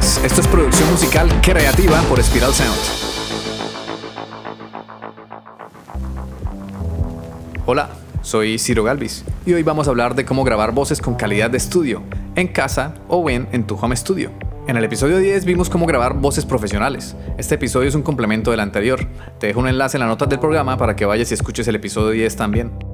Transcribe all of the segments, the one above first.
Esto es producción musical creativa por Spiral Sound. Hola, soy Ciro Galvis y hoy vamos a hablar de cómo grabar voces con calidad de estudio, en casa o bien en tu home studio. En el episodio 10 vimos cómo grabar voces profesionales. Este episodio es un complemento del anterior. Te dejo un enlace en la nota del programa para que vayas y escuches el episodio 10 también.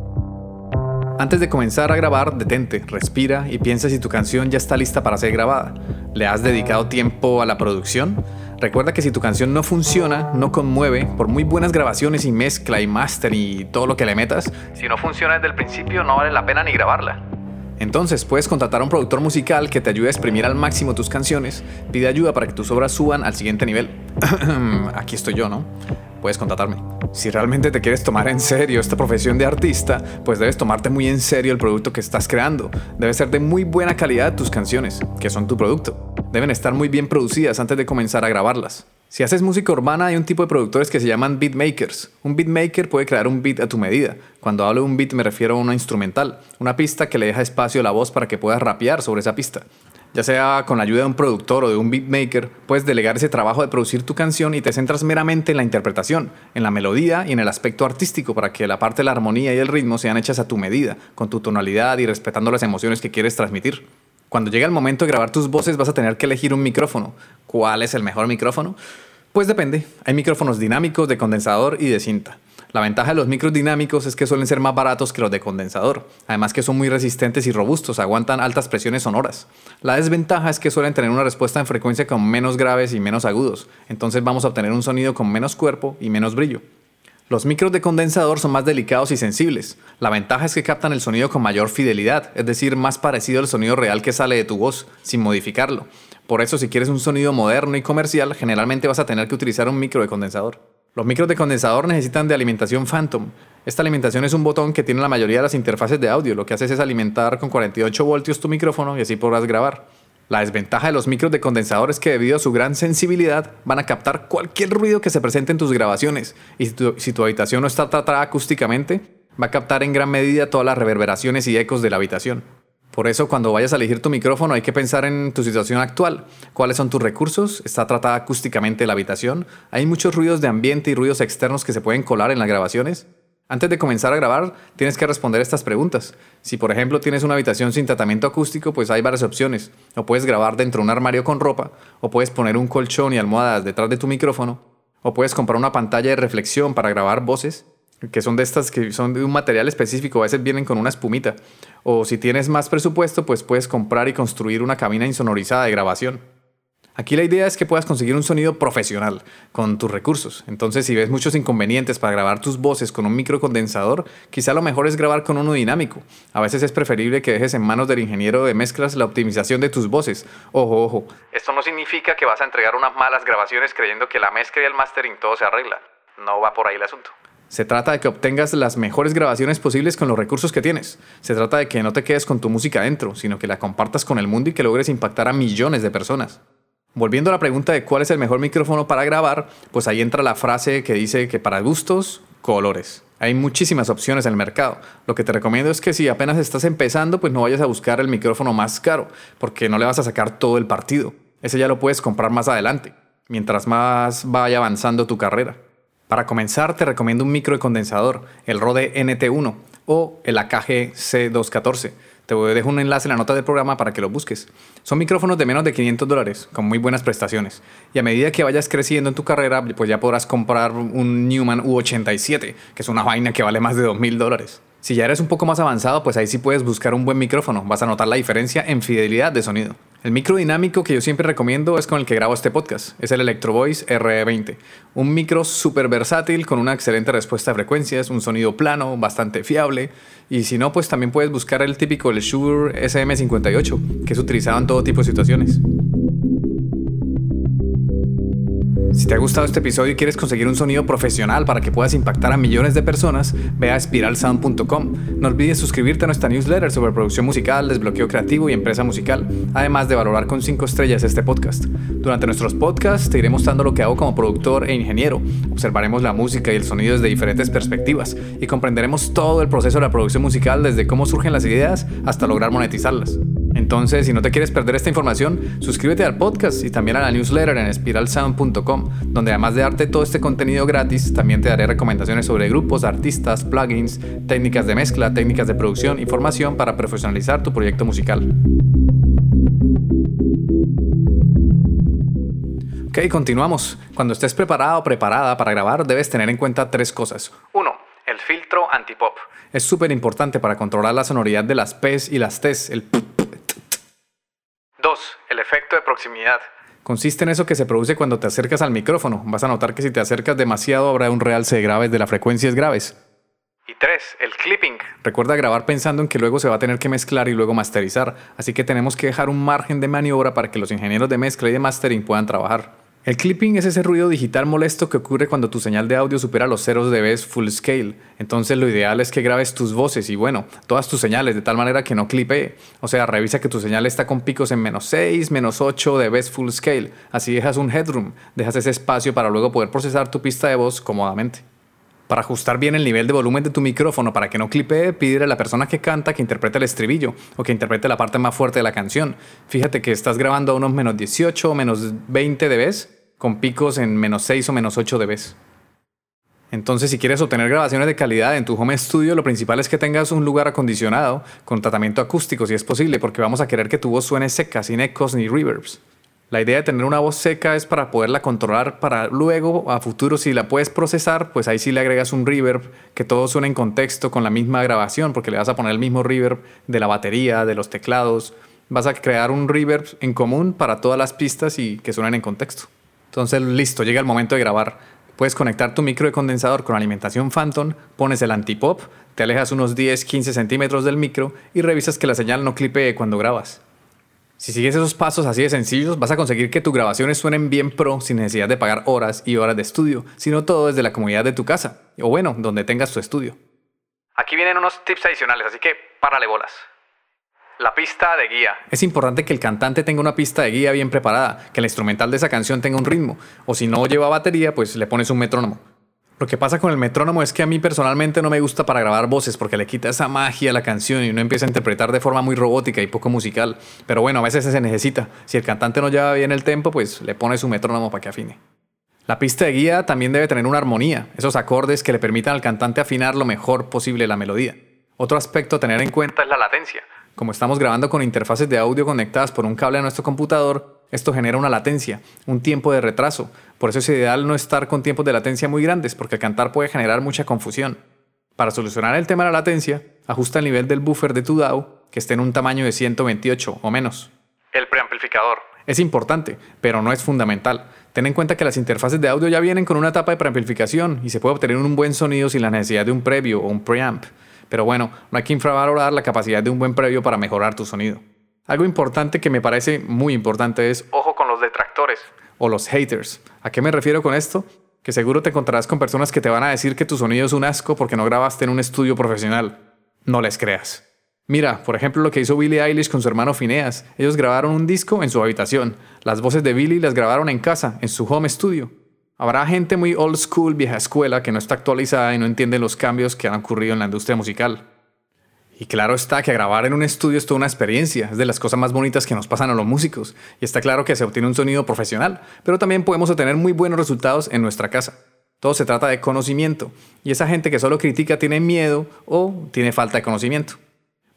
Antes de comenzar a grabar, detente, respira y piensa si tu canción ya está lista para ser grabada. ¿Le has dedicado tiempo a la producción? Recuerda que si tu canción no funciona, no conmueve, por muy buenas grabaciones y mezcla y master y todo lo que le metas, si no funciona desde el principio no vale la pena ni grabarla. Entonces puedes contratar a un productor musical que te ayude a exprimir al máximo tus canciones, pide ayuda para que tus obras suban al siguiente nivel. Aquí estoy yo, ¿no? Puedes contratarme. Si realmente te quieres tomar en serio esta profesión de artista, pues debes tomarte muy en serio el producto que estás creando. Debe ser de muy buena calidad tus canciones, que son tu producto. Deben estar muy bien producidas antes de comenzar a grabarlas. Si haces música urbana hay un tipo de productores que se llaman beatmakers. Un beatmaker puede crear un beat a tu medida. Cuando hablo de un beat me refiero a una instrumental, una pista que le deja espacio a la voz para que puedas rapear sobre esa pista ya sea con la ayuda de un productor o de un beatmaker, puedes delegar ese trabajo de producir tu canción y te centras meramente en la interpretación, en la melodía y en el aspecto artístico para que la parte de la armonía y el ritmo sean hechas a tu medida, con tu tonalidad y respetando las emociones que quieres transmitir. Cuando llegue el momento de grabar tus voces vas a tener que elegir un micrófono. ¿Cuál es el mejor micrófono? Pues depende. Hay micrófonos dinámicos de condensador y de cinta. La ventaja de los micros dinámicos es que suelen ser más baratos que los de condensador, además que son muy resistentes y robustos, aguantan altas presiones sonoras. La desventaja es que suelen tener una respuesta en frecuencia con menos graves y menos agudos, entonces vamos a obtener un sonido con menos cuerpo y menos brillo. Los micros de condensador son más delicados y sensibles. La ventaja es que captan el sonido con mayor fidelidad, es decir, más parecido al sonido real que sale de tu voz, sin modificarlo. Por eso, si quieres un sonido moderno y comercial, generalmente vas a tener que utilizar un micro de condensador. Los micros de condensador necesitan de alimentación Phantom. Esta alimentación es un botón que tiene la mayoría de las interfaces de audio. Lo que haces es alimentar con 48 voltios tu micrófono y así podrás grabar. La desventaja de los micros de condensador es que debido a su gran sensibilidad van a captar cualquier ruido que se presente en tus grabaciones y si tu, si tu habitación no está tratada acústicamente, va a captar en gran medida todas las reverberaciones y ecos de la habitación. Por eso cuando vayas a elegir tu micrófono hay que pensar en tu situación actual. ¿Cuáles son tus recursos? ¿Está tratada acústicamente la habitación? ¿Hay muchos ruidos de ambiente y ruidos externos que se pueden colar en las grabaciones? Antes de comenzar a grabar, tienes que responder estas preguntas. Si por ejemplo tienes una habitación sin tratamiento acústico, pues hay varias opciones. O puedes grabar dentro de un armario con ropa, o puedes poner un colchón y almohadas detrás de tu micrófono, o puedes comprar una pantalla de reflexión para grabar voces, que son de estas que son de un material específico, a veces vienen con una espumita. O si tienes más presupuesto, pues puedes comprar y construir una cabina insonorizada de grabación. Aquí la idea es que puedas conseguir un sonido profesional con tus recursos. Entonces, si ves muchos inconvenientes para grabar tus voces con un microcondensador, quizá lo mejor es grabar con uno dinámico. A veces es preferible que dejes en manos del ingeniero de mezclas la optimización de tus voces. Ojo, ojo. Esto no significa que vas a entregar unas malas grabaciones creyendo que la mezcla y el mastering todo se arregla. No va por ahí el asunto. Se trata de que obtengas las mejores grabaciones posibles con los recursos que tienes. Se trata de que no te quedes con tu música dentro, sino que la compartas con el mundo y que logres impactar a millones de personas. Volviendo a la pregunta de cuál es el mejor micrófono para grabar, pues ahí entra la frase que dice que para gustos, colores. Hay muchísimas opciones en el mercado. Lo que te recomiendo es que si apenas estás empezando, pues no vayas a buscar el micrófono más caro, porque no le vas a sacar todo el partido. Ese ya lo puedes comprar más adelante, mientras más vaya avanzando tu carrera. Para comenzar, te recomiendo un micro de condensador, el Rode NT1 o el AKG C214. Te dejo un enlace en la nota del programa para que lo busques. Son micrófonos de menos de 500 dólares, con muy buenas prestaciones. Y a medida que vayas creciendo en tu carrera, pues ya podrás comprar un Newman U87, que es una vaina que vale más de 2.000 dólares. Si ya eres un poco más avanzado, pues ahí sí puedes buscar un buen micrófono. Vas a notar la diferencia en fidelidad de sonido. El micro dinámico que yo siempre recomiendo es con el que grabo este podcast. Es el Electro Voice RE20. Un micro súper versátil con una excelente respuesta de frecuencias, un sonido plano, bastante fiable. Y si no, pues también puedes buscar el típico, el Shure SM58, que es utilizado en todo tipo de situaciones. Si te ha gustado este episodio y quieres conseguir un sonido profesional para que puedas impactar a millones de personas, ve a spiralsound.com. No olvides suscribirte a nuestra newsletter sobre producción musical, desbloqueo creativo y empresa musical, además de valorar con 5 estrellas este podcast. Durante nuestros podcasts te iré mostrando lo que hago como productor e ingeniero. Observaremos la música y el sonido desde diferentes perspectivas y comprenderemos todo el proceso de la producción musical desde cómo surgen las ideas hasta lograr monetizarlas. Entonces, si no te quieres perder esta información, suscríbete al podcast y también a la newsletter en spiralsound.com, donde además de darte todo este contenido gratis, también te daré recomendaciones sobre grupos, artistas, plugins, técnicas de mezcla, técnicas de producción y formación para profesionalizar tu proyecto musical. Ok, continuamos. Cuando estés preparado o preparada para grabar, debes tener en cuenta tres cosas. 1. El filtro antipop. Es súper importante para controlar la sonoridad de las P's y las T's, 2. El efecto de proximidad. Consiste en eso que se produce cuando te acercas al micrófono. Vas a notar que si te acercas demasiado habrá un realce de graves de las frecuencias graves. Y 3. El clipping. Recuerda grabar pensando en que luego se va a tener que mezclar y luego masterizar, así que tenemos que dejar un margen de maniobra para que los ingenieros de mezcla y de mastering puedan trabajar. El clipping es ese ruido digital molesto que ocurre cuando tu señal de audio supera los ceros de dB full scale. Entonces lo ideal es que grabes tus voces y bueno, todas tus señales de tal manera que no clipe. O sea, revisa que tu señal está con picos en menos 6, menos 8 dB full scale. Así dejas un headroom, dejas ese espacio para luego poder procesar tu pista de voz cómodamente. Para ajustar bien el nivel de volumen de tu micrófono para que no clipee, pídele a la persona que canta que interprete el estribillo o que interprete la parte más fuerte de la canción. Fíjate que estás grabando a unos menos 18 o menos 20 dB con picos en menos 6 o menos 8 dB. Entonces, si quieres obtener grabaciones de calidad en tu home studio, lo principal es que tengas un lugar acondicionado con tratamiento acústico si es posible, porque vamos a querer que tu voz suene seca, sin ecos ni reverbs. La idea de tener una voz seca es para poderla controlar para luego, a futuro, si la puedes procesar, pues ahí sí le agregas un reverb, que todo suene en contexto con la misma grabación, porque le vas a poner el mismo reverb de la batería, de los teclados. Vas a crear un reverb en común para todas las pistas y que suenen en contexto. Entonces, listo, llega el momento de grabar. Puedes conectar tu micro de condensador con alimentación Phantom, pones el antipop, te alejas unos 10-15 centímetros del micro y revisas que la señal no clipee cuando grabas. Si sigues esos pasos así de sencillos, vas a conseguir que tus grabaciones suenen bien pro sin necesidad de pagar horas y horas de estudio, sino todo desde la comunidad de tu casa, o bueno, donde tengas tu estudio. Aquí vienen unos tips adicionales, así que párale bolas. La pista de guía. Es importante que el cantante tenga una pista de guía bien preparada, que el instrumental de esa canción tenga un ritmo, o si no lleva batería, pues le pones un metrónomo. Lo que pasa con el metrónomo es que a mí personalmente no me gusta para grabar voces porque le quita esa magia a la canción y uno empieza a interpretar de forma muy robótica y poco musical. Pero bueno, a veces se necesita. Si el cantante no lleva bien el tempo, pues le pone su metrónomo para que afine. La pista de guía también debe tener una armonía, esos acordes que le permitan al cantante afinar lo mejor posible la melodía. Otro aspecto a tener en cuenta es la latencia. Como estamos grabando con interfaces de audio conectadas por un cable a nuestro computador, esto genera una latencia, un tiempo de retraso. Por eso es ideal no estar con tiempos de latencia muy grandes, porque cantar puede generar mucha confusión. Para solucionar el tema de la latencia, ajusta el nivel del buffer de tu DAW, que esté en un tamaño de 128 o menos. El preamplificador. Es importante, pero no es fundamental. Ten en cuenta que las interfaces de audio ya vienen con una etapa de preamplificación y se puede obtener un buen sonido sin la necesidad de un previo o un preamp. Pero bueno, no hay que infravalorar la capacidad de un buen previo para mejorar tu sonido. Algo importante que me parece muy importante es ojo con los detractores o los haters. ¿A qué me refiero con esto? Que seguro te encontrarás con personas que te van a decir que tu sonido es un asco porque no grabaste en un estudio profesional. No les creas. Mira, por ejemplo, lo que hizo Billie Eilish con su hermano Phineas. Ellos grabaron un disco en su habitación. Las voces de Billie las grabaron en casa, en su home studio. Habrá gente muy old school, vieja escuela, que no está actualizada y no entiende los cambios que han ocurrido en la industria musical. Y claro está que grabar en un estudio es toda una experiencia, es de las cosas más bonitas que nos pasan a los músicos, y está claro que se obtiene un sonido profesional, pero también podemos obtener muy buenos resultados en nuestra casa. Todo se trata de conocimiento, y esa gente que solo critica tiene miedo o tiene falta de conocimiento.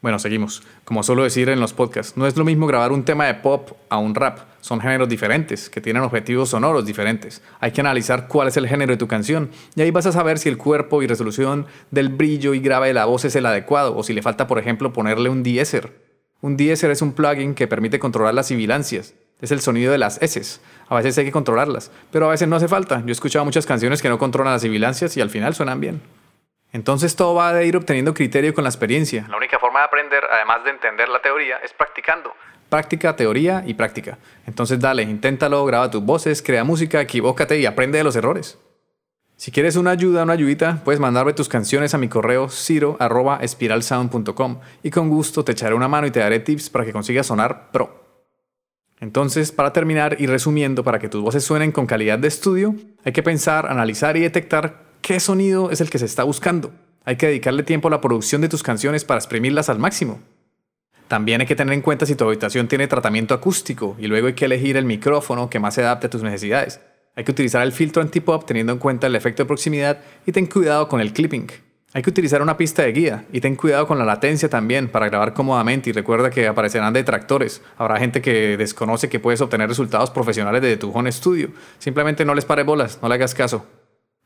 Bueno, seguimos. Como suelo decir en los podcasts, no es lo mismo grabar un tema de pop a un rap. Son géneros diferentes, que tienen objetivos sonoros diferentes. Hay que analizar cuál es el género de tu canción y ahí vas a saber si el cuerpo y resolución del brillo y grave de la voz es el adecuado o si le falta, por ejemplo, ponerle un deesser. Un deesser es un plugin que permite controlar las sibilancias. Es el sonido de las S. A veces hay que controlarlas, pero a veces no hace falta. Yo he escuchado muchas canciones que no controlan las sibilancias y al final suenan bien. Entonces todo va a ir obteniendo criterio con la experiencia. La única forma de aprender, además de entender la teoría, es practicando. Práctica, teoría y práctica. Entonces dale, inténtalo, graba tus voces, crea música, equivócate y aprende de los errores. Si quieres una ayuda, una ayudita, puedes mandarme tus canciones a mi correo ciro.espiralsound.com y con gusto te echaré una mano y te daré tips para que consigas sonar pro. Entonces, para terminar y resumiendo, para que tus voces suenen con calidad de estudio, hay que pensar, analizar y detectar qué sonido es el que se está buscando. Hay que dedicarle tiempo a la producción de tus canciones para exprimirlas al máximo. También hay que tener en cuenta si tu habitación tiene tratamiento acústico y luego hay que elegir el micrófono que más se adapte a tus necesidades. Hay que utilizar el filtro anti-pop teniendo en cuenta el efecto de proximidad y ten cuidado con el clipping. Hay que utilizar una pista de guía y ten cuidado con la latencia también para grabar cómodamente y recuerda que aparecerán detractores. Habrá gente que desconoce que puedes obtener resultados profesionales desde tu home studio. Simplemente no les pare bolas, no le hagas caso.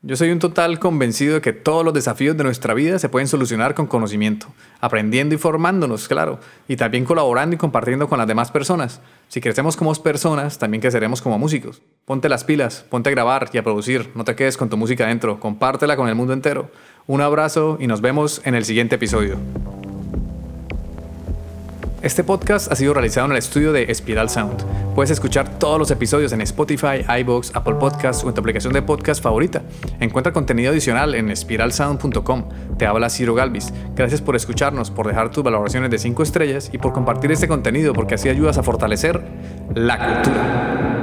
Yo soy un total convencido de que todos los desafíos de nuestra vida se pueden solucionar con conocimiento, aprendiendo y formándonos, claro, y también colaborando y compartiendo con las demás personas. Si crecemos como personas, también creceremos como músicos. Ponte las pilas, ponte a grabar y a producir, no te quedes con tu música dentro, compártela con el mundo entero. Un abrazo y nos vemos en el siguiente episodio. Este podcast ha sido realizado en el estudio de Spiral Sound. Puedes escuchar todos los episodios en Spotify, iBox, Apple Podcasts o en tu aplicación de podcast favorita. Encuentra contenido adicional en spiralsound.com. Te habla Ciro Galvis. Gracias por escucharnos, por dejar tus valoraciones de 5 estrellas y por compartir este contenido porque así ayudas a fortalecer la cultura.